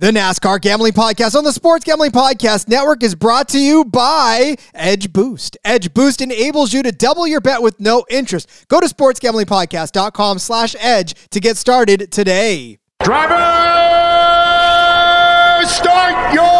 The NASCAR Gambling Podcast on the Sports Gambling Podcast Network is brought to you by Edge Boost. Edge Boost enables you to double your bet with no interest. Go to sportsgamblingpodcast.com slash edge to get started today. Driver, start your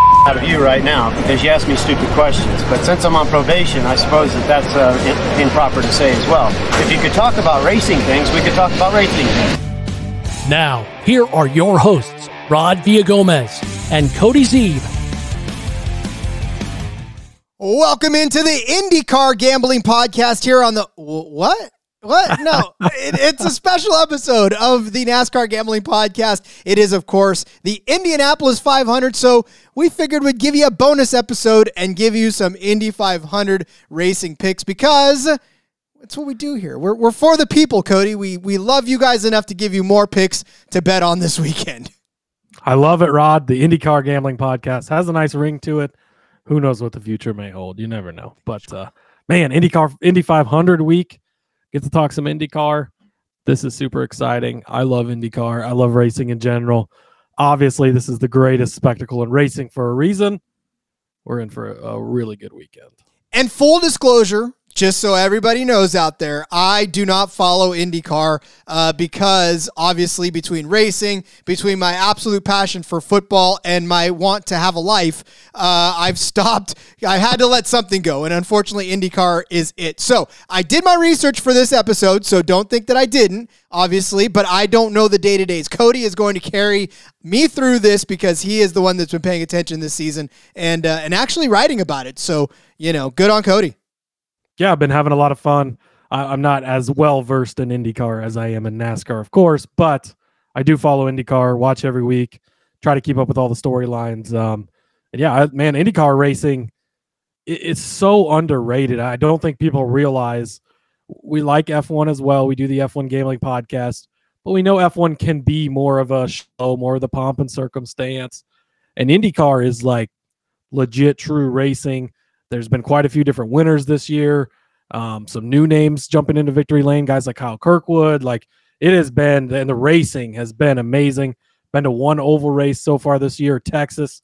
out of you right now because you ask me stupid questions. But since I'm on probation, I suppose that that's uh, improper to say as well. If you could talk about racing things, we could talk about racing things. Now, here are your hosts, Rod Villagomez and Cody Zeeb. Welcome into the IndyCar Gambling Podcast here on the what? What? No, it, it's a special episode of the NASCAR Gambling Podcast. It is, of course, the Indianapolis 500. So we figured we'd give you a bonus episode and give you some Indy 500 racing picks because it's what we do here. We're, we're for the people, Cody. We, we love you guys enough to give you more picks to bet on this weekend. I love it, Rod. The IndyCar Gambling Podcast has a nice ring to it. Who knows what the future may hold? You never know. But uh, man, IndyCar Indy 500 week get to talk some IndyCar. This is super exciting. I love IndyCar. I love racing in general. Obviously, this is the greatest spectacle in racing for a reason. We're in for a, really good weekend. And full disclosure, just so everybody knows out there, I do not follow IndyCar uh, because obviously, between racing, between my absolute passion for football and my want to have a life, uh, I've stopped. I had to let something go. And unfortunately, IndyCar is it. So I did my research for this episode. So don't think that I didn't, obviously, but I don't know the day to days. Cody is going to carry me through this because he is the one that's been paying attention this season and, uh, and actually writing about it. So, you know, good on Cody yeah, I've been having a lot of fun. I, am not as well versed in IndyCar as I am in NASCAR, of course, but I do follow IndyCar, watch every week, try to keep up with all the storylines. Um, and yeah, man, IndyCar racing it, it's so underrated. I don't think people realize we like F1 as well. We do the F1 Gambling podcast, but we know F1 can be more of a show, more of the pomp and circumstance. And IndyCar is like legit, true racing. There's been quite a few different winners this year. Um, some new names jumping into victory lane, guys like Kyle Kirkwood. Like it has been, and the racing has been amazing. Been to one oval race so far this year, Texas.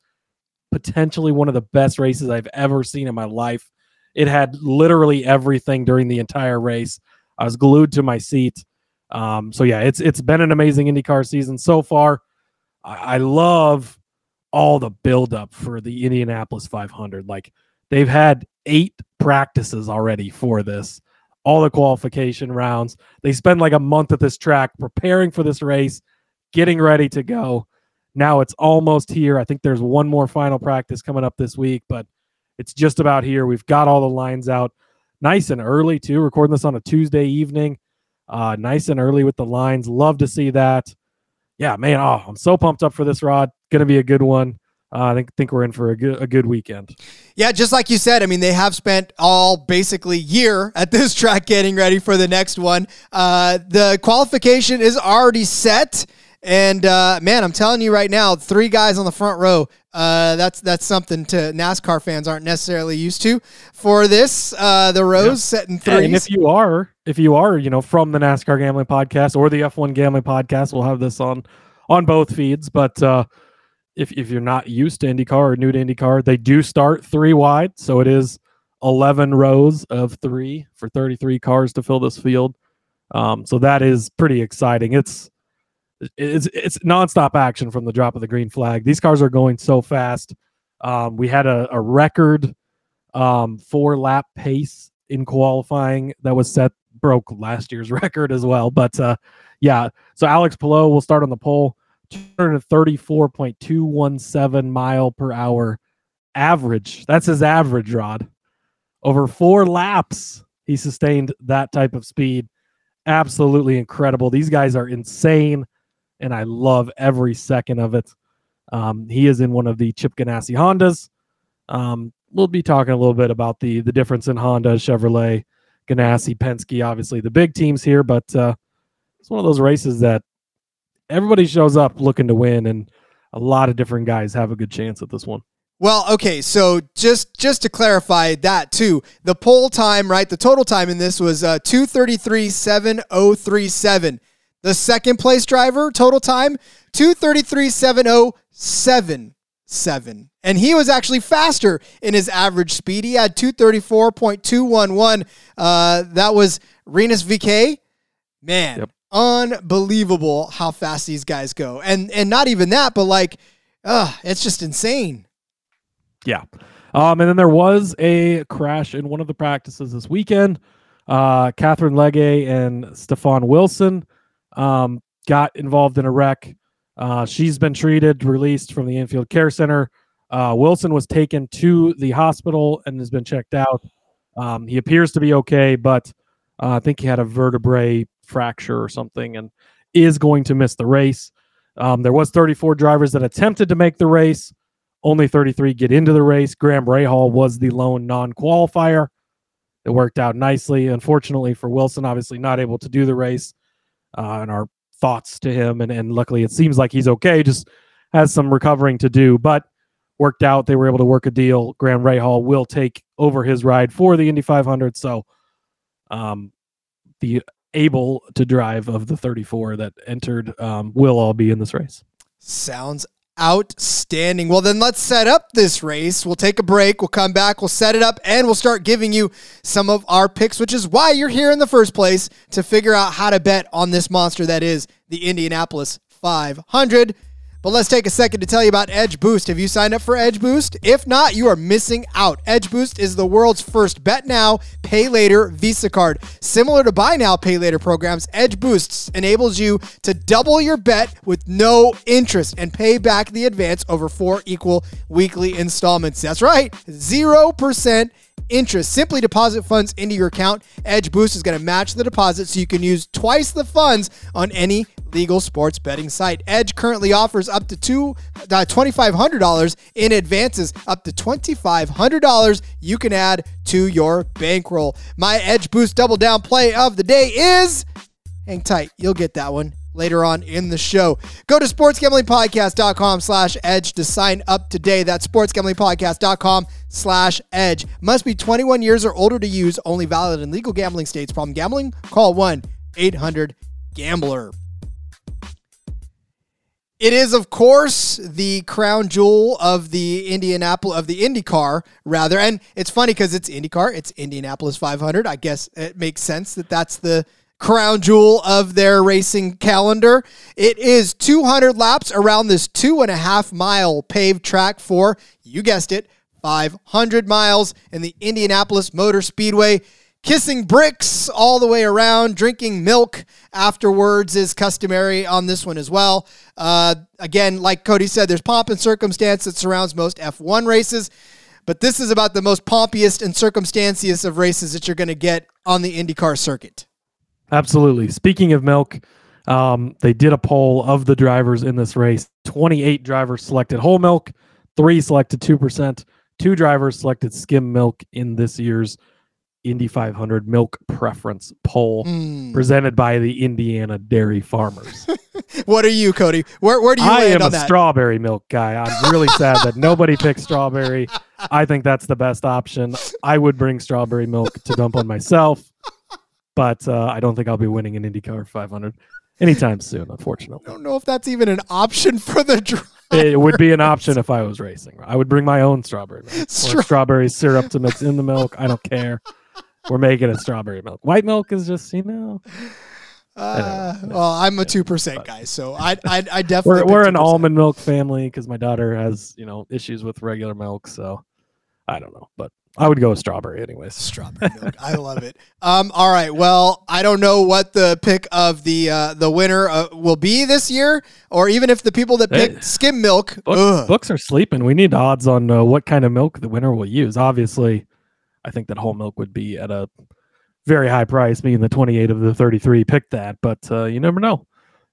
Potentially one of the best races I've ever seen in my life. It had literally everything during the entire race. I was glued to my seat. Um, so yeah, it's it's been an amazing IndyCar season so far. I, I love all the buildup for the Indianapolis 500. Like They've had eight practices already for this, all the qualification rounds. They spend like a month at this track preparing for this race, getting ready to go. Now it's almost here. I think there's one more final practice coming up this week, but it's just about here. We've got all the lines out nice and early, too. Recording this on a Tuesday evening. Uh, nice and early with the lines. Love to see that. Yeah, man. Oh, I'm so pumped up for this rod. Going to be a good one uh, I think think we're in for a good a good weekend. Yeah, just like you said, I mean they have spent all basically year at this track getting ready for the next one. Uh, the qualification is already set, and uh, man, I'm telling you right now, three guys on the front row. Uh, that's that's something to NASCAR fans aren't necessarily used to. For this, uh, the rows yeah. set in threes. and if you are, if you are, you know, from the NASCAR Gambling Podcast or the F1 Gambling Podcast, we'll have this on on both feeds, but. If, if you're not used to IndyCar or new to IndyCar, they do start three wide. So it is 11 rows of three for 33 cars to fill this field. Um, so that is pretty exciting. It's, it's, it's nonstop action from the drop of the green flag. These cars are going so fast. Um, we had a, a record um, four lap pace in qualifying that was set, broke last year's record as well. But uh, yeah, so Alex Palou will start on the pole. 234.217 mile per hour average. That's his average, Rod. Over four laps, he sustained that type of speed. Absolutely incredible. These guys are insane, and I love every second of it. Um, he is in one of the Chip Ganassi Hondas. Um, we'll be talking a little bit about the the difference in Honda, Chevrolet, Ganassi, Penske, obviously the big teams here, but uh, it's one of those races that everybody shows up looking to win, and a lot of different guys have a good chance at this one. Well, okay, so just just to clarify that too, the pole time, right? The total time in this was uh, two thirty three seven oh three seven. The second place driver total time two thirty three seven oh seven seven, and he was actually faster in his average speed. He had two thirty four point two one one. Uh, that was Rinus VeeKay. Man, Yep. Unbelievable how fast these guys go, and and not even that, but like, uh, it's just insane. Yeah. Um, and then there was a crash in one of the practices this weekend. Uh, Katherine Legge and Stefan Wilson um, got involved in a wreck. Uh, she's been treated, released from the infield care center. Uh, Wilson was taken to the hospital and has been checked out. Um, he appears to be okay, but uh, I think he had a vertebrae fracture or something and is going to miss the race. Um, there was 34 drivers that attempted to make the race. Only 33 get into the race. Graham Rahal was the lone non-qualifier. It worked out nicely. Unfortunately for Wilson, obviously not able to do the race. Uh, and our thoughts to him. And, and luckily, it seems like he's okay. Just has some recovering to do, but worked out. They were able to work a deal. Graham Rahal will take over his ride for the Indy 500. So, um, the able to drive of the 34 that entered um, will all be in this race. Sounds outstanding. Well, then let's set up this race. We'll take a break. We'll come back. We'll set it up and we'll start giving you some of our picks, which is why you're here in the first place to figure out how to bet on this monster that is the Indianapolis 500. But let's take a second to tell you about Edge Boost. Have you signed up for Edge Boost? If not, you are missing out. Edge Boost is the world's first bet now, pay later Visa card. Similar to buy now, pay later programs, Edge Boosts enables you to double your bet with no interest and pay back the advance over four equal weekly installments. That's right, 0% interest. Simply deposit funds into your account. Edge Boost is going to match the deposit so you can use twice the funds on any legal sports betting site. Edge currently offers up to two uh, $2,500 in advances, up to $2,500 you can add to your bankroll. My Edge Boost double down play of the day is hang tight. You'll get that one later on in the show. Go to sportsgamblingpodcast.com slash edge to sign up today. That's sportsgamblingpodcast.com slash edge. Must be 21 years or older to use. Only valid in legal gambling states. Problem gambling? Call 1-800-GAMBLER. It is, of course, the crown jewel of the Indianapolis of the IndyCar, rather. And it's funny because it's IndyCar, it's Indianapolis 500. I guess it makes sense that that's the crown jewel of their racing calendar. It is 200 laps around this two and a half mile paved track for, you guessed it, 500 miles in the Indianapolis Motor Speedway. Kissing bricks all the way around, drinking milk afterwards is customary on this one as well. Uh, again, like Cody said, there's pomp and circumstance that surrounds most F1 races, but this is about the most pompiest and circumstantiest of races that you're going to get on the IndyCar circuit. Absolutely. Speaking of milk, um, they did a poll of the drivers in this race. 28 drivers selected whole milk, three selected 2%, two drivers selected skim milk in this year's Indy 500 milk preference poll Mm. presented by the Indiana Dairy Farmers. What are you, Cody? Where, where do you I am a that? strawberry milk guy. I'm really sad that nobody picked strawberry. I think that's the best option. I would bring strawberry milk to dump on myself, but uh, I don't think I'll be winning an IndyCar 500 anytime soon, unfortunately. I don't know if that's even an option for the driver. It would be an option if I was racing. I would bring my own strawberry milk Stra- or strawberry syrup to mix in the milk. I don't care. We're making a strawberry milk. White milk is just, you know, Uh, know. well, I'm a two percent guy, so I I, I definitely we're, we're an almond milk family because my daughter has, you know, issues with regular milk. So I don't know, but I would go with strawberry anyways. Strawberry milk. I love it. Um, all right. Well, I don't know what the pick of the uh, the winner uh, will be this year, or even if the people that Hey. skim milk. Book, books are sleeping. We need odds on uh, what kind of milk the winner will use. Obviously, I think that whole milk would be at a very high price, being the 28 of the 33 picked that, but uh, you never know.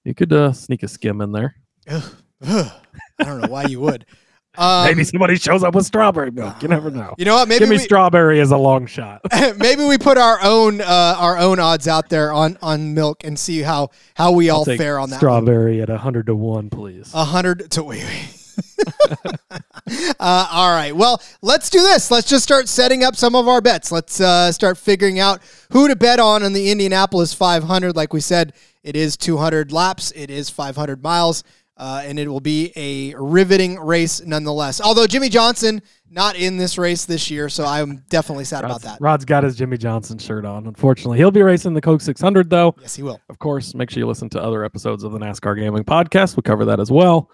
You could uh, sneak a skim in there. Ugh. Ugh. I don't know why you would. Um, Maybe somebody shows up with strawberry milk. You never know. You know what? Maybe Give me we, strawberry is a long shot. maybe we put our own uh, our own odds out there on on milk and see how how we all I'll take fare on that. one. strawberry at 100 to 1, please. A hundred to wait. wait. uh, all right. Well, let's do this. Let's just start setting up some of our bets. Let's uh, start figuring out who to bet on in the Indianapolis 500. Like we said, it is 200 laps. It is 500 miles. Uh, and it will be a riveting race nonetheless. Although Jimmie Johnson not in this race this year, so I'm definitely sad about that. Rod's got his Jimmie Johnson shirt on. Unfortunately, he'll be racing the Coke 600 though. Yes, he will. Of course, make sure you listen to other episodes of the NASCAR Gambling Podcast. We cover that as well.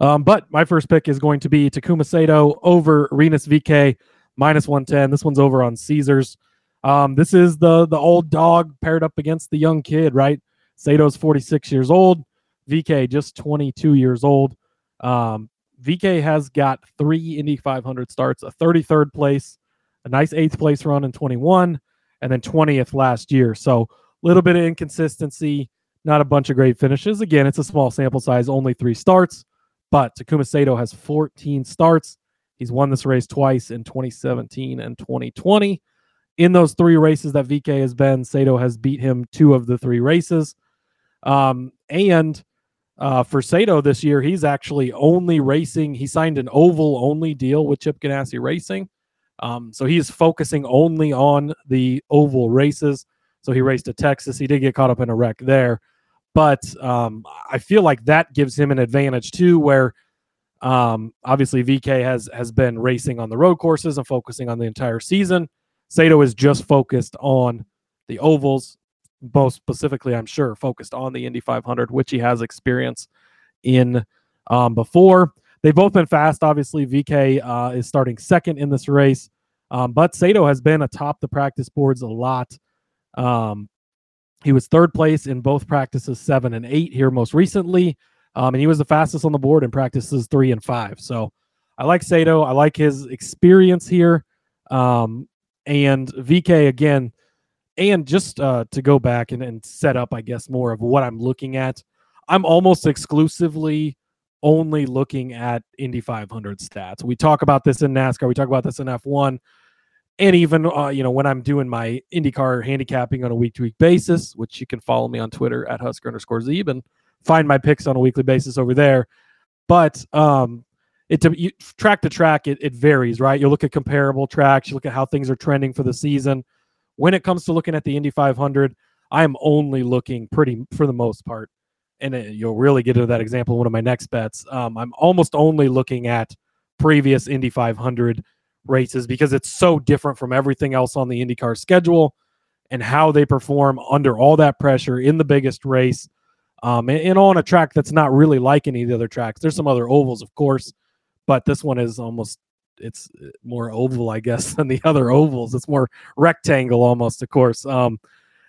Um, but my first pick is going to be Takuma Sato over Rinus VeeKay minus 110. This one's over on Caesars. Um, this is the the old dog paired up against the young kid, right? Sato's 46 years old, VeeKay just 22 years old. Um, VeeKay has got three Indy 500 starts, a 33rd place, a nice eighth place run in 21, and then 20th last year. So a little bit of inconsistency, not a bunch of great finishes. Again, it's a small sample size, only three starts, but Takuma Sato has 14 starts. He's won this race twice in 2017 and 2020. In those three races that VeeKay has been, Sato has beat him two of the three races. Um, and uh, for Sato this year, he's actually only racing. He signed an oval only deal with Chip Ganassi Racing. Um, so he is focusing only on the oval races. So he raced to Texas. He did get caught up in a wreck there. But um, I feel like that gives him an advantage too, where um, obviously VeeKay has has been racing on the road courses and focusing on the entire season. Sato is just focused on the ovals, most specifically, I'm sure, focused on the Indy 500, which he has experience in um, before. They've both been fast. Obviously, VeeKay uh, is starting second in this race, um, but Sato has been atop the practice boards a lot. Um, he was third place in both practices seven and eight here most recently, um, and he was the fastest on the board in practices three and five. So I like Sato. I like his experience here. Um, and VeeKay again, and just uh, to go back and, and set up, I guess, more of what I'm looking at. I'm almost exclusively only looking at Indy 500 stats. We talk about this in NASCAR. We talk about this in F1, and even uh, you know when I'm doing my IndyCar handicapping on a week to week basis, which you can follow me on Twitter at Husker underscore Zeeb and find my picks on a weekly basis over there. But um, it to you, track to track, it, it varies, right? You look at comparable tracks, you look at how things are trending for the season. When it comes to looking at the Indy 500, I'm only looking pretty for the most part, and it, you'll really get into that example one of my next bets. Um, I'm almost only looking at previous Indy 500 races because it's so different from everything else on the IndyCar schedule and how they perform under all that pressure in the biggest race. Um, and, and on a track that's not really like any of the other tracks. There's some other ovals, of course, but this one is almost it's uh, more oval, I guess, than the other ovals. It's more rectangle almost, of course. Um,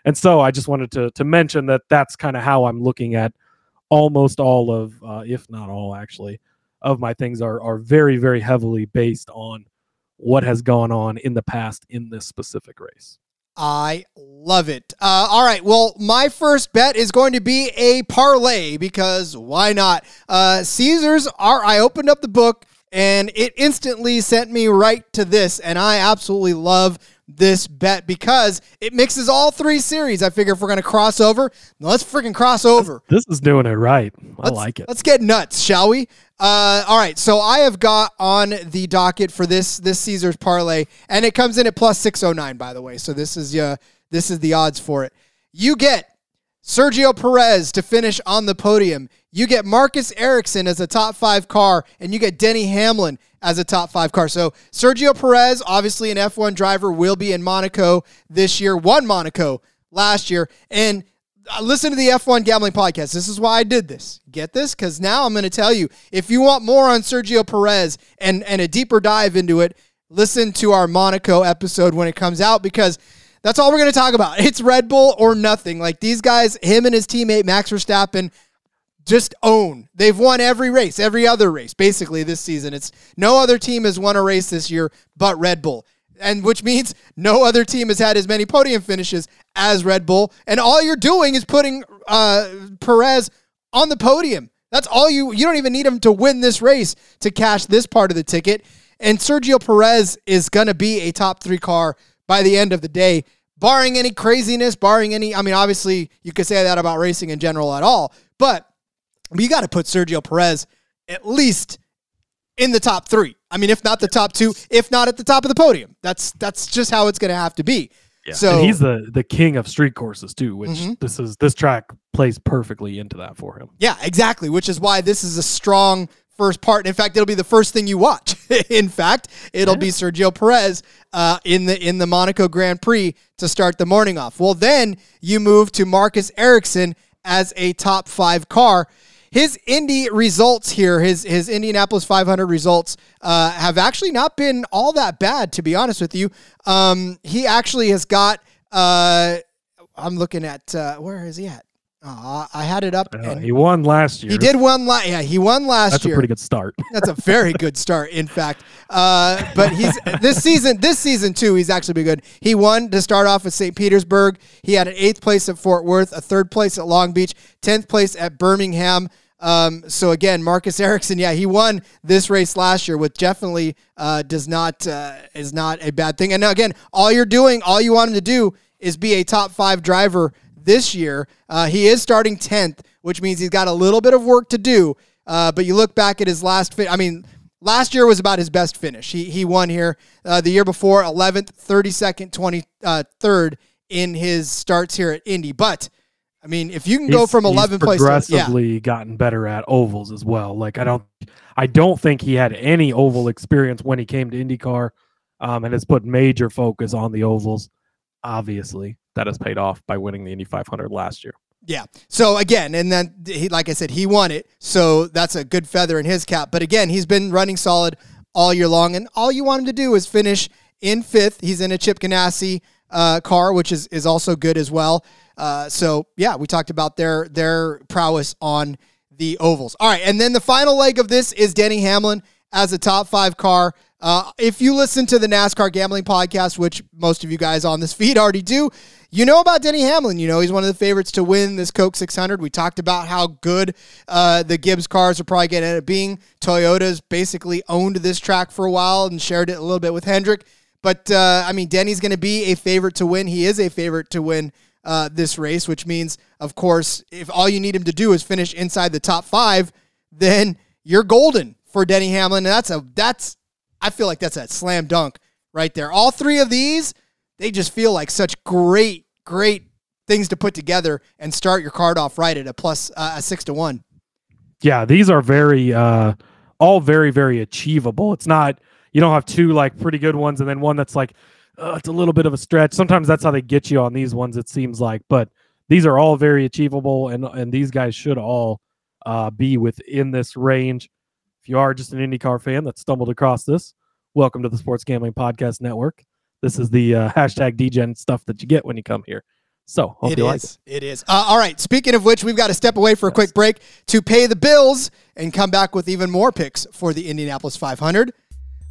and so I just wanted to to mention that that's kind of how I'm looking at almost all of, uh, if not all, actually, of my things are are very very heavily based on what has gone on in the past in this specific race. I love it. Uh, all right. Well, my first bet is going to be a parlay because why not? Uh, Caesars are. I opened up the book and it instantly sent me right to this, and I absolutely love this bet because it mixes all three series. I figure if we're going to cross over, let's freaking cross over. This is doing it right. I Let's- like it. Let's get nuts, shall we? Uh, all right. So I have got on the docket for this this Caesars parlay, and it comes in at plus six oh nine. By the way, so this is uh this is the odds for it. You get Sergio Perez to finish on the podium. You get Marcus Ericsson as a top five car, and you get Denny Hamlin as a top five car. So Sergio Perez, obviously an F1 driver, will be in Monaco this year. Won Monaco last year, and uh, listen to the F1 Gambling Podcast. This is why I did this. Get this? Because now I'm going to tell you if you want more on Sergio Perez and, and a deeper dive into it, listen to our Monaco episode when it comes out because that's all we're going to talk about. It's Red Bull or nothing. Like these guys, him and his teammate Max Verstappen just own. They've won every race, every other race, basically this season. It's no other team has won a race this year but Red Bull. And which means no other team has had as many podium finishes as Red Bull. And all you're doing is putting uh, Perez on the podium. That's all you you don't even need him to win this race to cash this part of the ticket. And Sergio Perez is going to be a top 3 car by the end of the day, barring any craziness, barring any I mean obviously you could say that about racing in general at all, but you got to put Sergio Perez at least in the top 3. I mean if not the top 2, if not at the top of the podium. That's that's just how it's going to have to be. Yeah. So and he's the the king of street courses too, which Mhm. this is this track plays perfectly into that for him. Yeah, exactly. Which is why this is a strong first part. In fact, it'll be the first thing you watch. in fact, it'll be Sergio Perez uh, in the in the Monaco Grand Prix to start the morning off. Well, then you move to Marcus Ericsson as a top five car. His Indy results here, his his Indianapolis 500 results, uh, have actually not been all that bad, to be honest with you. Um, he actually has got. Uh, I'm looking at uh, where is he at? Aw, I had it up. Uh, he won last year. he did one last. Yeah, he won last That's year. That's a pretty good start. That's a very good start, in fact. Uh, but he's this season. This season too, he's actually been good. He won to start off with St. Petersburg. He had an eighth place at Fort Worth, a third place at Long Beach, tenth place at Birmingham. Um, so again, Marcus Ericsson, yeah, he won this race last year, which definitely uh, does not uh, is not a bad thing. And now again, all you're doing, all you want him to do, is be a top five driver this year. Uh, he is starting 10th, which means he's got a little bit of work to do. Uh, but you look back at his last fin- I mean, last year was about his best finish. He, he won here. Uh, the year before, 11th, 32nd, 23rd in his starts here at Indy. But, I mean, if you can go from he's 11 place to, yeah, progressively gotten better at ovals as well. Like I don't, I don't think he had any oval experience when he came to IndyCar, um, and has put major focus on the ovals. Obviously, that has paid off by winning the Indy 500 last year. Yeah. So again, and then he, like I said, he won it. So that's a good feather in his cap. But again, he's been running solid all year long, and all you want him to do is finish in fifth. He's in a Chip Ganassi uh, car, which is is also good as well. Uh, so yeah, we talked about their their prowess on the ovals. All right, and then the final leg of this is Denny Hamlin as a top five car. Uh, if you listen to the NASCAR gambling podcast, which most of you guys on this feed already do, you know about Denny Hamlin. You know he's one of the favorites to win this Coke 600. We talked about how good uh, the Gibbs cars are probably going to end up being. Toyota's basically owned this track for a while and shared it a little bit with Hendrick. But uh, I mean, Denny's going to be a favorite to win. He is a favorite to win uh, this race, which means, of course, if all you need him to do is finish inside the top five, then you're golden for Denny Hamlin. And that's a that's I feel like that's a slam dunk right there. All three of these, they just feel like such great, great things to put together and start your card off right at a plus uh, a six to one. Yeah, these are very, uh, all very, very achievable. It's not you don't have two like pretty good ones and then one that's like uh, it's a little bit of a stretch. Sometimes that's how they get you on these ones. It seems like, but these are all very achievable, and and these guys should all uh, be within this range. If you are just an IndyCar fan that stumbled across this, welcome to the Sports Gambling Podcast Network. This is the uh, hashtag Degen stuff that you get when you come here. So hope It you like it. is. It is. Uh, all right. Speaking of which, we've got to step away for a quick break to pay the bills and come back with even more picks for the Indianapolis 500.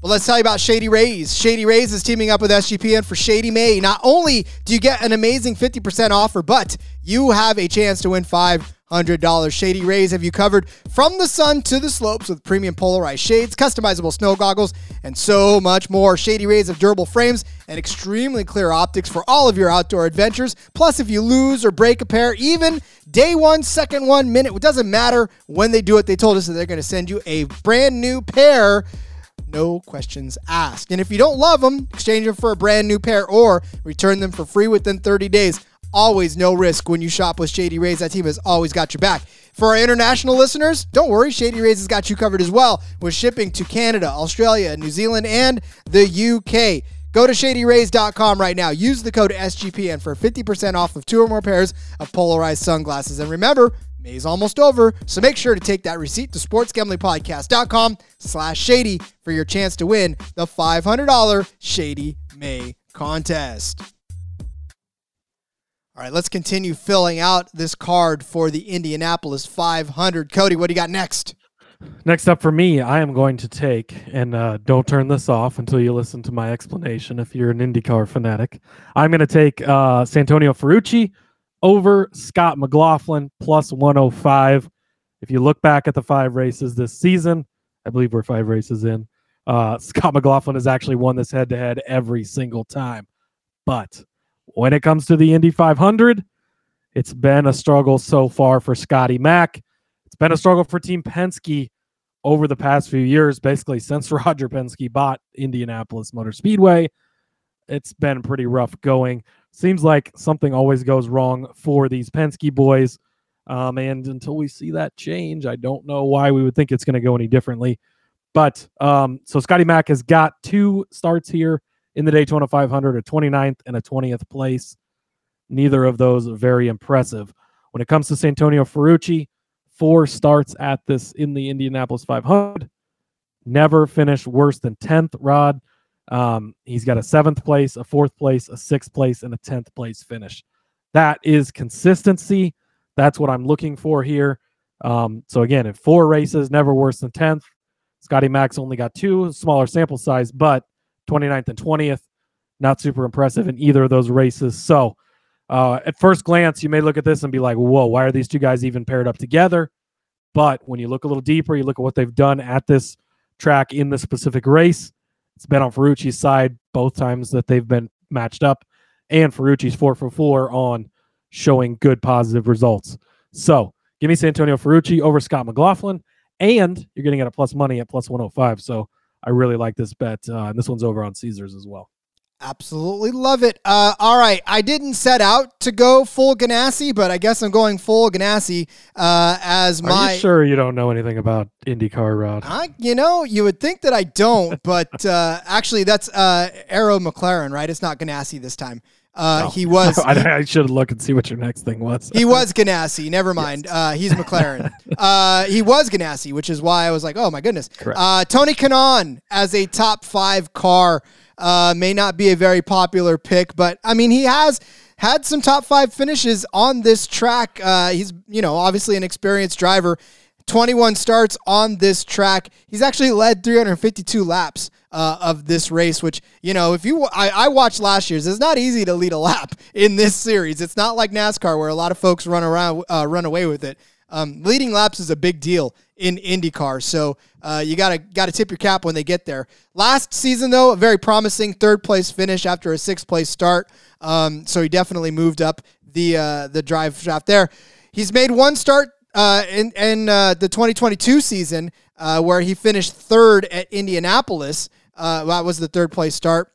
But let's tell you about Shady Rays. Shady Rays is teaming up with SGPN for Shady May. Not only do you get an amazing 50% offer, but you have a chance to win $500. Shady Rays have you covered from the sun to the slopes with premium polarized shades, customizable snow goggles, and so much more. Shady Rays have durable frames and extremely clear optics for all of your outdoor adventures. Plus, if you lose or break a pair, even day one, second one, minute, it doesn't matter when they do it. They told us that they're going to send you a brand new pair no questions asked. And if you don't love them, exchange them for a brand new pair or return them for free within 30 days. Always no risk when you shop with Shady Rays. That team has always got your back. For our international listeners, don't worry, Shady Rays has got you covered as well with shipping to Canada, Australia, New Zealand, and the UK. Go to shadyrays.com right now. Use the code SGPN for 50% off of two or more pairs of polarized sunglasses. And remember, May's almost over, so make sure to take that receipt to sportsgamblingpodcast.com slash shady for your chance to win the $500 Shady May contest. All right, let's continue filling out this card for the Indianapolis 500. Cody, what do you got next? Next up for me, I am going to take, and uh, don't turn this off until you listen to my explanation if you're an IndyCar fanatic. I'm going to take uh, Santino Ferrucci over Scott McLaughlin plus 105. If you look back at the five races this season, I believe we're five races in. Uh, Scott McLaughlin has actually won this head to head every single time. But when it comes to the Indy 500, it's been a struggle so far for Scotty Mack. It's been a struggle for Team Penske over the past few years, basically since Roger Penske bought Indianapolis Motor Speedway. It's been pretty rough going. Seems like something always goes wrong for these Penske boys. Um, and until we see that change, I don't know why we would think it's going to go any differently. But um, so Scotty Mack has got two starts here in the Daytona 500, a 29th and a 20th place. Neither of those are very impressive. When it comes to Santino Ferrucci, four starts at this in the Indianapolis 500. Never finished worse than 10th, Rod. Um, he's got a seventh place, a fourth place, a sixth place, and a 10th place finish. That is consistency. That's what I'm looking for here. Um, so, again, in four races, never worse than 10th. Scotty Max only got two, smaller sample size, but 29th and 20th, not super impressive in either of those races. So, uh, at first glance, you may look at this and be like, whoa, why are these two guys even paired up together? But when you look a little deeper, you look at what they've done at this track in the specific race. It's been on Ferrucci's side both times that they've been matched up, and Ferrucci's four for four on showing good positive results. So give me Santino Ferrucci over Scott McLaughlin, and you're getting it at plus money at plus 105. So I really like this bet. Uh, and this one's over on Caesars as well. Absolutely love it. Uh, all right, I didn't set out to go full Ganassi, but I guess I'm going full Ganassi uh, as Are my. you sure you don't know anything about IndyCar, Rod? I, you know, you would think that I don't, but uh, actually, that's uh, Arrow McLaren, right? It's not Ganassi this time. Uh, No. He was. I, I should look and see what your next thing was. He was Ganassi. Never mind. Uh, he's McLaren. uh, he was Ganassi, which is why I was like, oh my goodness. Correct. Uh, Tony Kanaan as a top five car uh, may not be a very popular pick, but I mean, he has had some top five finishes on this track. Uh, he's, you know, obviously an experienced driver. 21 starts on this track. He's actually led 352 laps uh, of this race, which, you know, if you, I, I watched last year's, it's not easy to lead a lap in this series. It's not like NASCAR where a lot of folks run around, uh, run away with it. Um, leading laps is a big deal in IndyCar, so uh, you gotta gotta tip your cap when they get there. Last season, though, a very promising third place finish after a sixth place start. Um, so he definitely moved up the uh, the drive shaft there. He's made one start uh, in in uh, the 2022 season uh, where he finished third at Indianapolis. Uh, that was the third place start.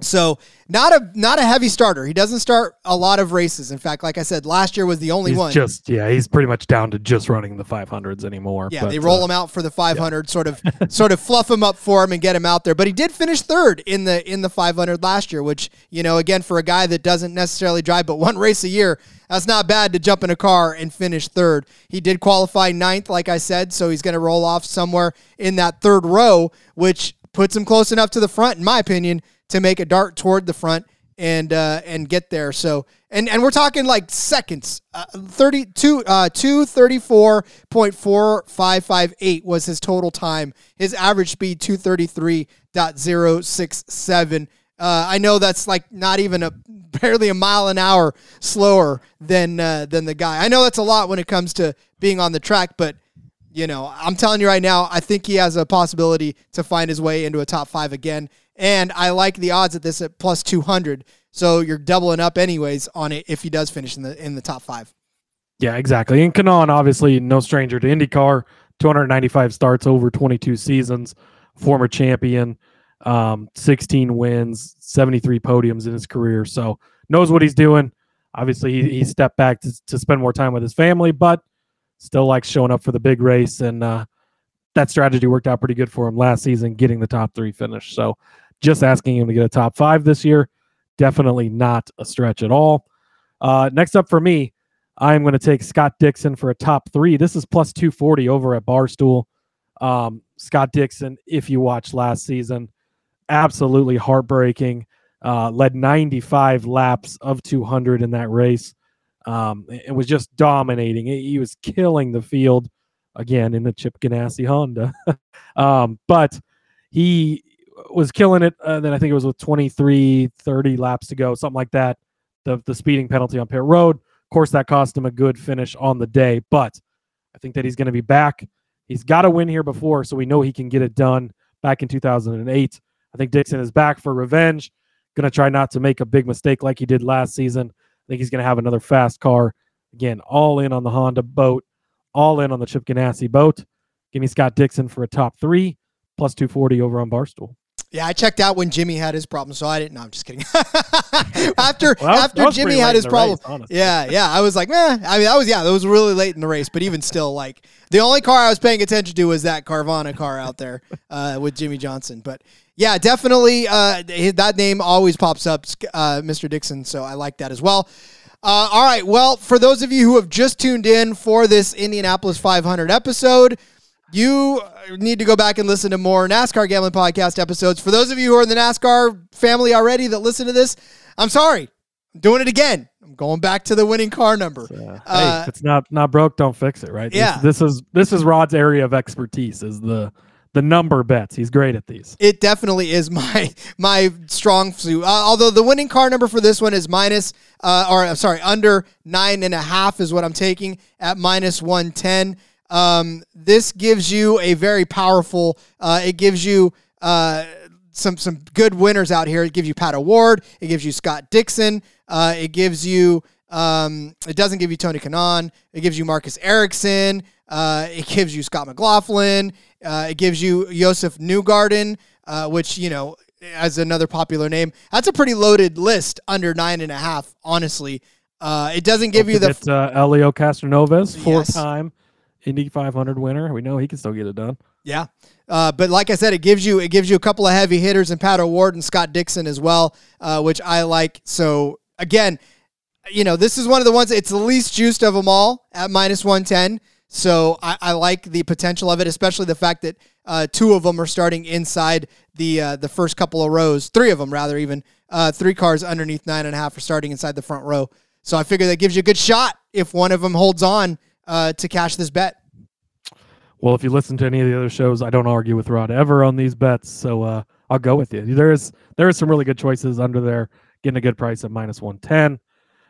So not a not a heavy starter. He doesn't start a lot of races. In fact, like I said, last year was the only he's one. just yeah, he's pretty much down to just running the 500s anymore. Yeah, but, they roll uh, him out for the 500, sort of, sort of fluff him up for him and get him out there. But he did finish third in the in the 500 last year, which you know, again, for a guy that doesn't necessarily drive but one race a year, that's not bad to jump in a car and finish third. He did qualify ninth, like I said, so he's going to roll off somewhere in that third row, which puts him close enough to the front, in my opinion, to make a dart toward the front and uh, and get there. So and and we're talking like seconds. Uh, 32 uh 234.4558 was his total time. His average speed 233.067. Uh, I know that's like not even a barely a mile an hour slower than uh, than the guy. I know that's a lot when it comes to being on the track, but you know, I'm telling you right now, I think he has a possibility to find his way into a top five again. And I like the odds at this at plus 200. So you're doubling up anyways on it if he does finish in the in the top five. Yeah, exactly. And Kanaan, obviously, no stranger to IndyCar. 295 starts over 22 seasons. Former champion, um, 16 wins, 73 podiums in his career. So knows what he's doing. Obviously, he, he stepped back to, to spend more time with his family, but still likes showing up for the big race. And uh, that strategy worked out pretty good for him last season, getting the top three finish. So just asking him to get a top five this year, definitely not a stretch at all. Uh, next up for me, I'm going to take Scott Dixon for a top three. This is plus 240 over at Barstool. Um, Scott Dixon, if you watched last season, absolutely heartbreaking. Uh, led 95 laps of 200 in that race. Um, it was just dominating. He was killing the field again in the Chip Ganassi Honda. um, but he was killing it. Uh, then I think it was with 23, 30 laps to go, something like that. The, the speeding penalty on pit road. Of course, that cost him a good finish on the day, but I think that he's going to be back. He's got to win here before, so we know he can get it done back in 2008. I think Dixon is back for revenge. Going to try not to make a big mistake like he did last season. I think he's going to have another fast car. Again, all in on the Honda boat, all in on the Chip Ganassi boat. Give me Scott Dixon for a top three, plus 240 over on Barstool. Yeah, I checked out when Jimmy had his problem, so I didn't. No, I'm just kidding. after Well, was- after Jimmy had his problem, race, yeah, yeah, I was like, man. I mean, that was yeah, that was really late in the race, but even still, like the only car I was paying attention to was that Carvana car out there uh, with Jimmie Johnson. But yeah, definitely, uh, that name always pops up, uh, Mr. Dixon. So I like that as well. Uh, all right. Well, for those of you who have just tuned in for this Indianapolis 500 episode, you need to go back and listen to more NASCAR Gambling Podcast episodes. For those of you who are in the NASCAR family already that listen to this, I'm sorry. I'm doing it again. I'm going back to the winning car number. Uh, Uh, hey, if it's not not broke, don't fix it, right? This- Yeah. This, is this is Rod's area of expertise is the the number bets. He's great at these. It definitely is my my strong suit. Uh, although the winning car number for this one is minus, uh, or I'm sorry, under nine and a half is what I'm taking at minus one ten. Um, this gives you a very powerful. Uh, it gives you uh, some some good winners out here. It gives you Pat O'Ward. It gives you Scott Dixon. Uh, it gives you. Um, it doesn't give you Tony Kanaan. It gives you Marcus Ericsson. Uh, it gives you Scott McLaughlin. Uh, it gives you Josef Newgarden, uh, which you know as another popular name. That's a pretty loaded list under nine and a half. Honestly, uh, it doesn't give you the It's uh, Helio Castroneves, Yes. four-time Indy 500 winner. We know he can still get it done. Yeah. Uh, but like I said, it gives you it gives you a couple of heavy hitters in Pat O'Ward and Scott Dixon as well, uh, which I like. So again, you know, this is one of the ones. It's the least juiced of them all at minus one ten. So I, I like the potential of it, especially the fact that uh, two of them are starting inside the uh, the first couple of rows. Three of them, rather, even uh, three cars underneath nine and a half are starting inside the front row. So I figure that gives you a good shot if one of them holds on uh, to cash this bet. Well, if you listen to any of the other shows, I don't argue with Rod ever on these bets, so uh, I'll go with you. There is there is some really good choices under there, getting a good price at minus one ten.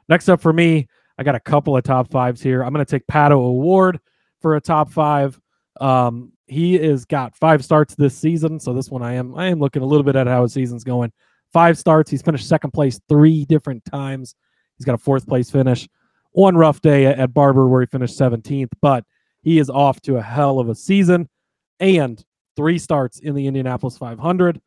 Next up for me, I got a couple of top fives here. I'm going to take Pato O'Ward for a top five. Um, he has got five starts this season, so this one I am I am looking a little bit at how his season's going. Five starts. He's finished second place three different times. He's got a fourth place finish. One rough day at Barber where he finished 17th, but he is off to a hell of a season and three starts in the Indianapolis 500.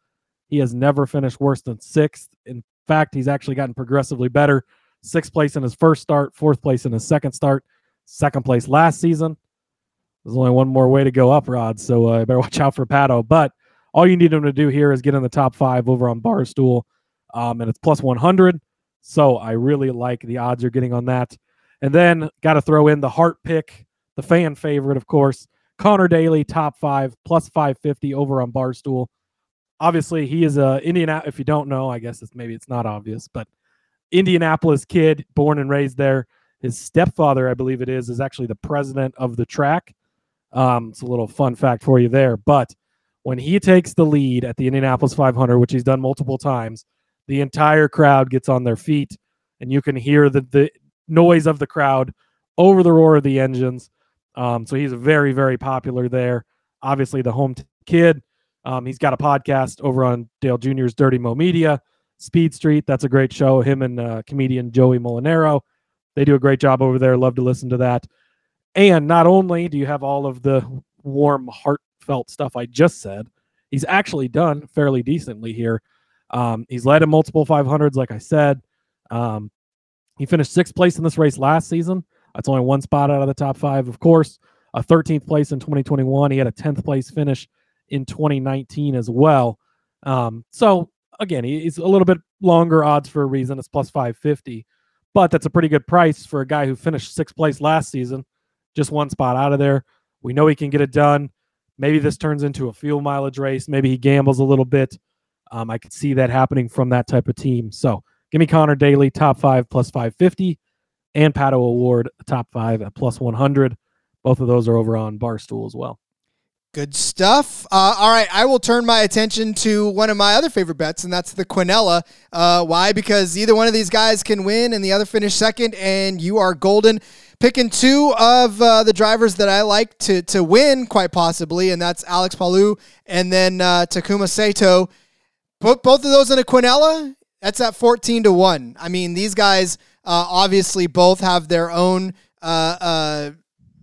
He has never finished worse than sixth. In fact, he's actually gotten progressively better. Sixth place in his first start, fourth place in his second start, second place last season. There's only one more way to go up, Rod. So uh, better watch out for Pato. But all you need him to do here is get in the top five over on Barstool, um, and it's plus 100. So I really like the odds you're getting on that. And then got to throw in the heart pick, the fan favorite, of course, Conor Daly, top five, plus 550 over on Barstool. Obviously, he is a Indiana. If you don't know, I guess it's maybe it's not obvious, but Indianapolis kid, born and raised there. His stepfather, I believe it is, is actually the president of the track. Um, it's a little fun fact for you there. But when he takes the lead at the Indianapolis 500, which he's done multiple times, the entire crowd gets on their feet, and you can hear the the noise of the crowd over the roar of the engines. Um, so he's very, very popular there. Obviously, the home kid. Um, he's got a podcast over on Dale Jr.'s Dirty Mo Media, Speed Street. That's a great show. Him and uh, comedian Joey Molinaro. They do a great job over there. Love to listen to that. And not only do you have all of the warm, heartfelt stuff I just said, he's actually done fairly decently here. Um, he's led in multiple 500s, like I said. Um, he finished sixth place in this race last season. That's only one spot out of the top five, of course. A 13th place in 2021. He had a 10th place finish in 2019 as well. Um, so again, he's a little bit longer odds for a reason. It's plus 550. but that's a pretty good price for a guy who finished sixth place last season, just one spot out of there. We know he can get it done. Maybe this turns into a fuel mileage race. Maybe he gambles a little bit. Um, I could see that happening from that type of team. So give me Connor Daly, top five plus 550, and Pato O'Ward top five at plus 100. Both of those are over on Barstool as well. Good stuff. Uh, all right, I will turn my attention to one of my other favorite bets, and that's the Quinella. Uh, why? Because either one of these guys can win, and the other finish second, and you are golden. Picking two of uh, the drivers that I like to to win, quite possibly, and that's Alex Palou and then uh, Takuma Sato. Put both of those in a Quinella. That's at fourteen to one. I mean, these guys uh, obviously both have their own uh,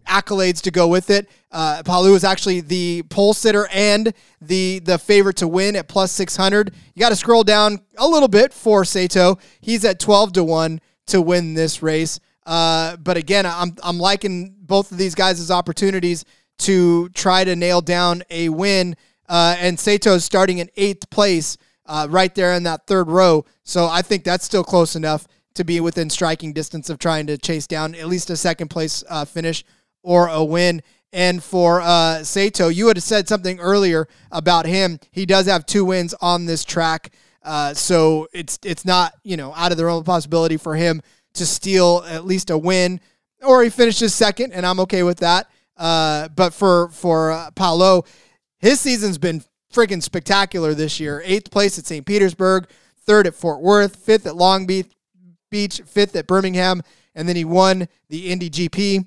accolades to go with it. Uh, Palou is actually the pole sitter and the the favorite to win at plus 600. You got to scroll down a little bit for Sato. He's at 12 to 1 to win this race. Uh, but again, I'm, I'm liking both of these guys' opportunities to try to nail down a win. Uh, and Sato's starting in eighth place uh, right there in that third row. So I think that's still close enough to be within striking distance of trying to chase down at least a second place uh, finish or a win. And for uh, Sato, you had said something earlier about him. He does have two wins on this track, uh, so it's it's not you know out of the realm of possibility for him to steal at least a win, or he finishes second, and I'm okay with that. Uh, but for for uh, Palou, his season's been freaking spectacular this year. Eighth place at St. Petersburg, third at Fort Worth, fifth at Long Beach, Beach, fifth at Birmingham, and then he won the Indy GP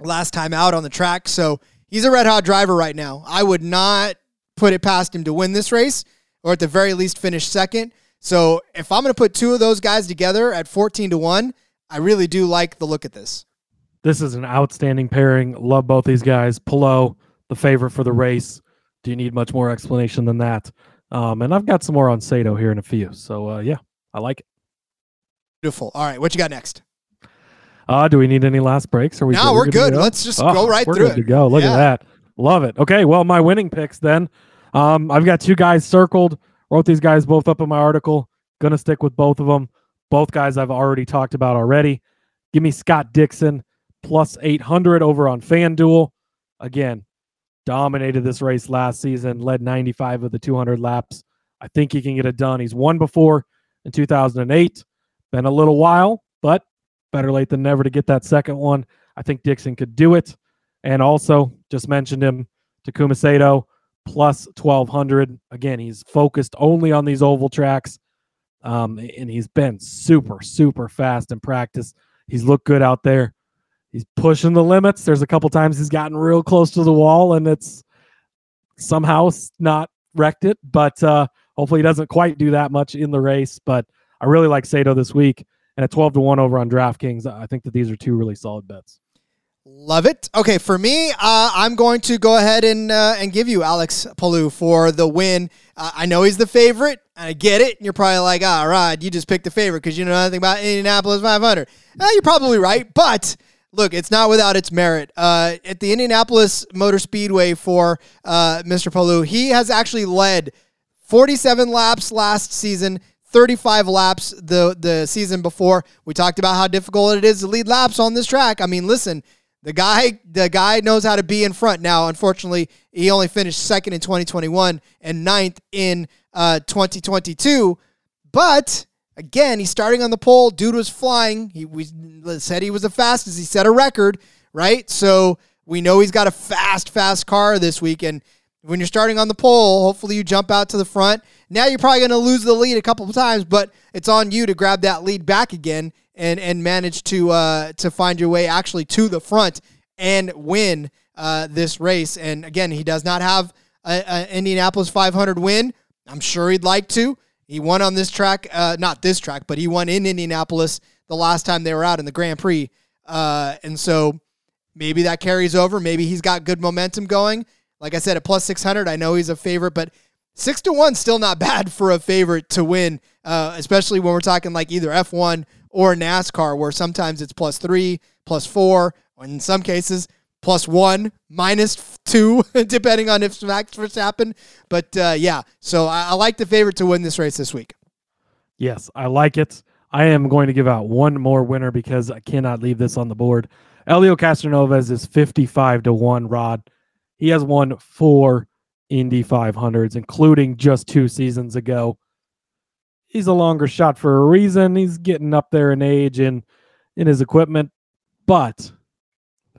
last time out on the track. So he's a red hot driver right now. I would not put it past him to win this race or at the very least finish second. So if I'm going to put two of those guys together at 14 to 1, I really do like the look at this. This is an outstanding pairing. Love both these guys. Palou, the favorite for the race. Do you need much more explanation than that? Um, and I've got some more on Sato here in a few. So uh, yeah, I like it. Beautiful. All right, what you got next? Uh, do we need any last breaks? Are we? No, good? we're, good. good. Go? Let's just oh, go right we're through good it. to go. Look Yeah. at that. Love it. Okay, well, my winning picks then. Um, I've got two guys circled. Wrote these guys both up in my article. Gonna stick with both of them. Both guys I've already talked about already. Give me Scott Dixon plus 800 over on FanDuel. Again, dominated this race last season, led 95 of the 200 laps. I think he can get it done. He's won before in 2008. Been a little while, but better late than never to get that second one. I think Dixon could do it. And also, just mentioned him, Takuma Sato plus 1200. Again, he's focused only on these oval tracks. Um, and he's been super, super fast in practice. He's looked good out there. He's pushing the limits. There's a couple times he's gotten real close to the wall and it's somehow not wrecked it. But uh, hopefully he doesn't quite do that much in the race. But I really like Sato this week. And at 12 to 1 over on DraftKings, I think that these are two really solid bets. Love it. Okay, for me, uh, I'm going to go ahead and uh, and give you Alex Palou for the win. Uh, I know he's the favorite. I get it. You're probably like, ah, Rod, you just picked the favorite because you know nothing about Indianapolis 500. Uh, you're probably right, but look, it's not without its merit. Uh, at the Indianapolis Motor Speedway for uh, Mr. Palou, he has actually led 47 laps last season. 35 laps the the season before. We talked about how difficult it is to lead laps on this track. I mean, listen, the guy the guy knows how to be in front. Now, unfortunately, he only finished second in 2021 and ninth in uh, 2022. But again, he's starting on the pole. Dude was flying. He we said he was the fastest. He set a record, right? So we know he's got a fast, fast car this week. And when you're starting on the pole, hopefully you jump out to the front. Now you're probably going to lose the lead a couple of times, but it's on you to grab that lead back again and and manage to uh, to find your way actually to the front and win uh, this race. And again, he does not have an Indianapolis 500 win. I'm sure he'd like to. He won on this track, uh, not this track, but he won in Indianapolis the last time they were out in the Grand Prix. Uh, and so maybe that carries over. Maybe he's got good momentum going. Like I said, at plus 600, I know he's a favorite, but six to one still not bad for a favorite to win, uh, especially when we're talking like either F1 or NASCAR, where sometimes it's plus three, plus four, in some cases plus one, minus two, depending on if Max Verstappen. But uh, yeah, so I, I like the favorite to win this race this week. Yes, I like it. I am going to give out one more winner because I cannot leave this on the board. Helio Castroneves is 55 to 1 rod. He has won four Indy 500s, including just two seasons ago. He's a longer shot for a reason. He's getting up there in age and in his equipment, but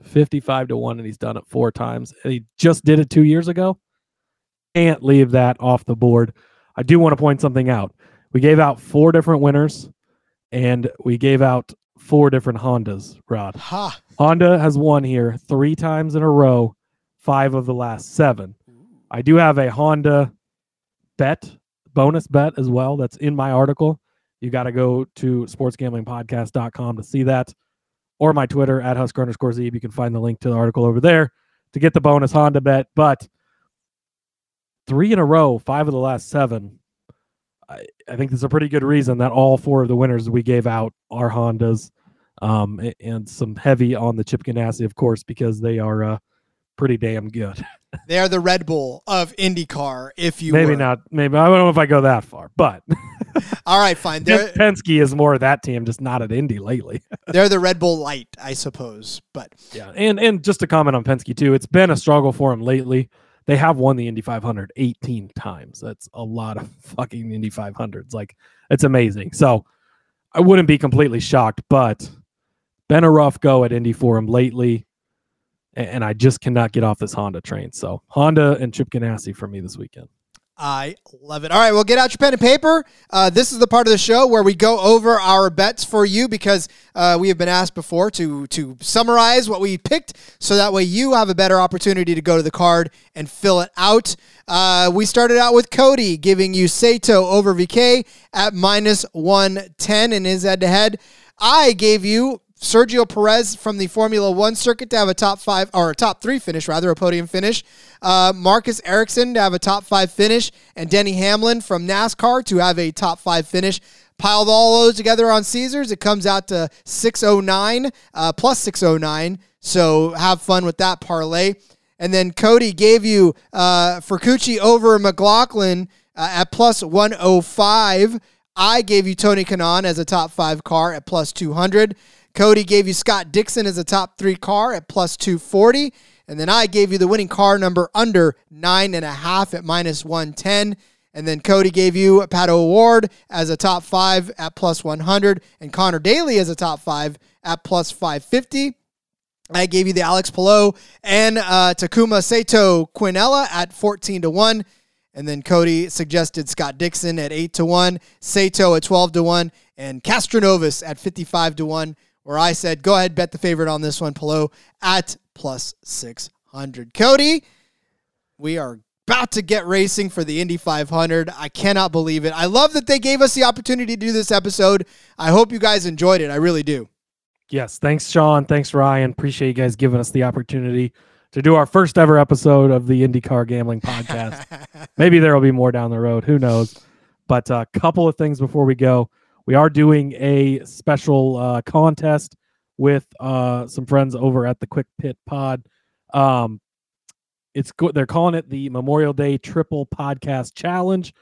55 to 1, and he's done it four times. He just did it two years ago. Can't leave that off the board. I do want to point something out. We gave out four different winners, and we gave out four different Hondas, Rod. Ha. Honda has won here three times in a row, five of the last seven. I do have a Honda bet, bonus bet as well. That's in my article. You got to go to sportsgamblingpodcast.com to see that, or my Twitter at Husker underscore Zeeb. You can find the link to the article over there to get the bonus Honda bet. But three in a row, five of the last seven. I, I think there's a pretty good reason that all four of the winners we gave out are Hondas, um, and some heavy on the Chip Ganassi, of course, because they are uh, pretty damn good. They are the Red Bull of IndyCar, if you maybe were. not. Maybe I don't know if I go that far, but All right, fine. They're Penske is more of that team, just not at Indy lately. they're the Red Bull Light, I suppose. But yeah, and and just to comment on Penske too, it's been a struggle for him lately. They have won the Indy 500 18 times. That's a lot of fucking Indy 500s. Like it's amazing. So I wouldn't be completely shocked, but been a rough go at Indy for him lately. And I just cannot get off this Honda train. So Honda and Chip Ganassi for me this weekend. I love it. All right, well, get out your pen and paper. Uh, this is the part of the show where we go over our bets for you because uh, we have been asked before to to summarize what we picked, so that way you have a better opportunity to go to the card and fill it out. Uh, we started out with Cody giving you Sato over VeeKay at minus one ten in his head to head. I gave you Sergio Perez from the Formula One circuit to have a top five or a top three finish, rather a podium finish. Uh, Marcus Ericsson to have a top five finish, and Denny Hamlin from NASCAR to have a top five finish. Piled all those together on Caesars, it comes out to 609 uh, plus 609. So have fun with that parlay. And then Cody gave you uh, Ferrucci over McLaughlin uh, at plus 105. I gave you Tony Kanaan as a top five car at plus 200. Cody gave you Scott Dixon as a top three car at plus 240. And then I gave you the winning car number under nine and a half at minus 110. And then Cody gave you Pato O'Ward as a top five at plus 100 and Conor Daly as a top five at plus 550. I gave you the Alex Palou and uh, Takuma Sato Quinella at 14 to 1. And then Cody suggested Scott Dixon at 8 to 1, Sato at 12 to 1, and Castroneves at 55 to 1, where I said, go ahead, bet the favorite on this one, Palou, at plus 600. Cody, we are about to get racing for the Indy 500. I cannot believe it. I love that they gave us the opportunity to do this episode. I hope you guys enjoyed it. I really do. Yes, thanks, Sean. Thanks, Ryan. Appreciate you guys giving us the opportunity to do our first ever episode of the IndyCar Gambling Podcast. Maybe there will be more down the road. Who knows? But a couple of things before we go. We are doing a special uh, contest with uh, some friends over at the Quick Pit Pod. Um, it's good. They're calling it the Memorial Day Triple Podcast Challenge.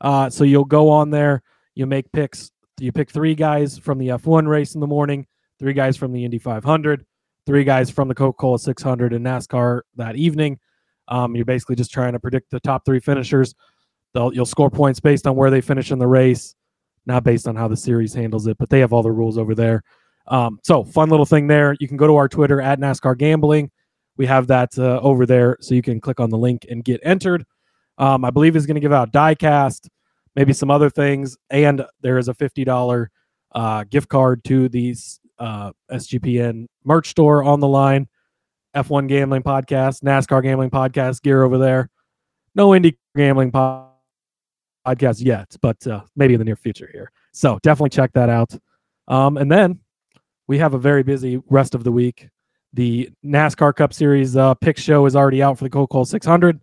Uh, so you'll go on there, you make picks. You pick three guys from the F1 race in the morning, three guys from the Indy 500, three guys from the Coca Cola 600 and NASCAR that evening. Um, you're basically just trying to predict the top three finishers. They'll, you'll score points based on where they finish in the race, not based on how the series handles it, but they have all the rules over there. Um, so, fun little thing there. You can go to our Twitter at NASCAR Gambling. We have that uh, over there, so you can click on the link and get entered. Um, I believe is going to give out diecast, maybe some other things, and there is a fifty dollar uh, gift card to the uh, SGPN merch store on the line. F1 Gambling Podcast, NASCAR Gambling Podcast gear over there. No Indy Gambling po- Podcast yet, but uh, maybe in the near future here. So definitely check that out. Um, and then we have a very busy rest of the week. The NASCAR Cup Series uh, pick show is already out for the Coca Cola 600.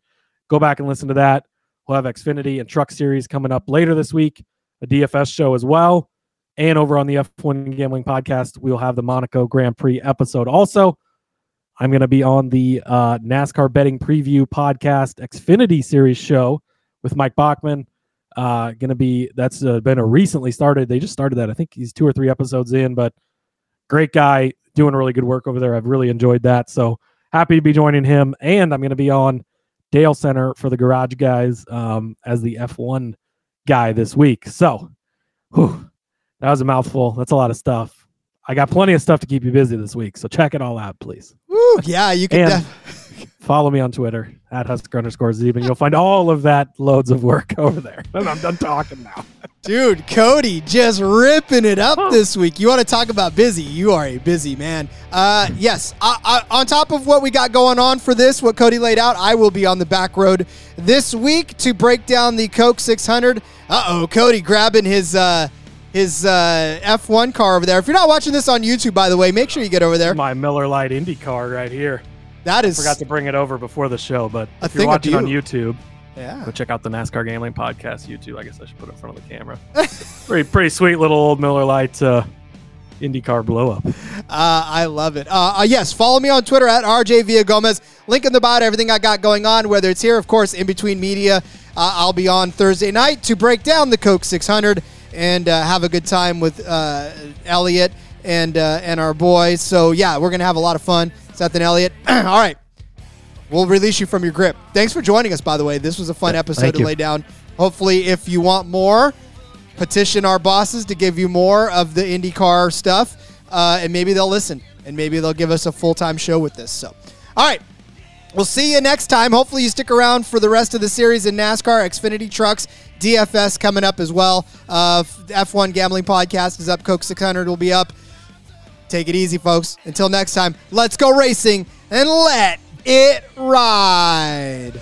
Go back and listen to that. We'll have Xfinity and Truck Series coming up later this week, a DFS show as well. And over on the F1 Gambling Podcast, we'll have the Monaco Grand Prix episode also. I'm going to be on the uh, NASCAR Betting Preview Podcast Xfinity Series show with Mike Bachman. Uh, gonna be that's uh, been a recently started. They just started that. I think he's two or three episodes in, but great guy doing really good work over there. I've really enjoyed that. So happy to be joining him. And I'm gonna be on Dale Center for the Garage Guys um, as the F1 guy this week. So whew, that was a mouthful. That's a lot of stuff. I got plenty of stuff to keep you busy this week. So check it all out, please. Woo, yeah, you can. Def- follow me on Twitter at Husker underscore Zeben. You'll find all of that loads of work over there. And I'm done talking now. Dude, Cody just ripping it up this week. You want to talk about busy? You are a busy man. Uh, yes, I, I, on top of what we got going on for this, what Cody laid out, I will be on the back road this week to break down the Coke 600. Uh oh, Cody grabbing his uh, his uh, F1 car over there. If you're not watching this on YouTube, by the way, make sure you get over there. My Miller Lite Indy car right here. That is Forgot to bring it over before the show, but if you're watching on. YouTube, yeah. go check out the NASCAR Gambling Podcast YouTube. I guess I should put it in front of the camera. pretty pretty sweet little old Miller Lite uh, IndyCar blow up. Uh, I love it. Uh, uh, yes, follow me on Twitter at RJ Villagomez. Link in the bio to everything I got going on, whether it's here, of course, in between media. Uh, I'll be on Thursday night to break down the Coke 600 and uh, have a good time with uh, Elliot and uh, and our boys. So yeah, we're gonna have a lot of fun. Seth and Elliot. All right, we'll release you from your grip. Thanks for joining us. By the way, this was a fun episode thank to you. lay down. Hopefully, if you want more, petition our bosses to give you more of the IndyCar stuff, uh, and maybe they'll listen, and maybe they'll give us a full time show with this. So, all right. We'll see you next time. Hopefully, you stick around for the rest of the series in NASCAR, Xfinity Trucks, DFS coming up as well. Uh, F1 Gambling Podcast is up. Coke 600 will be up. Take it easy, folks. Until next time, let's go racing and let it ride.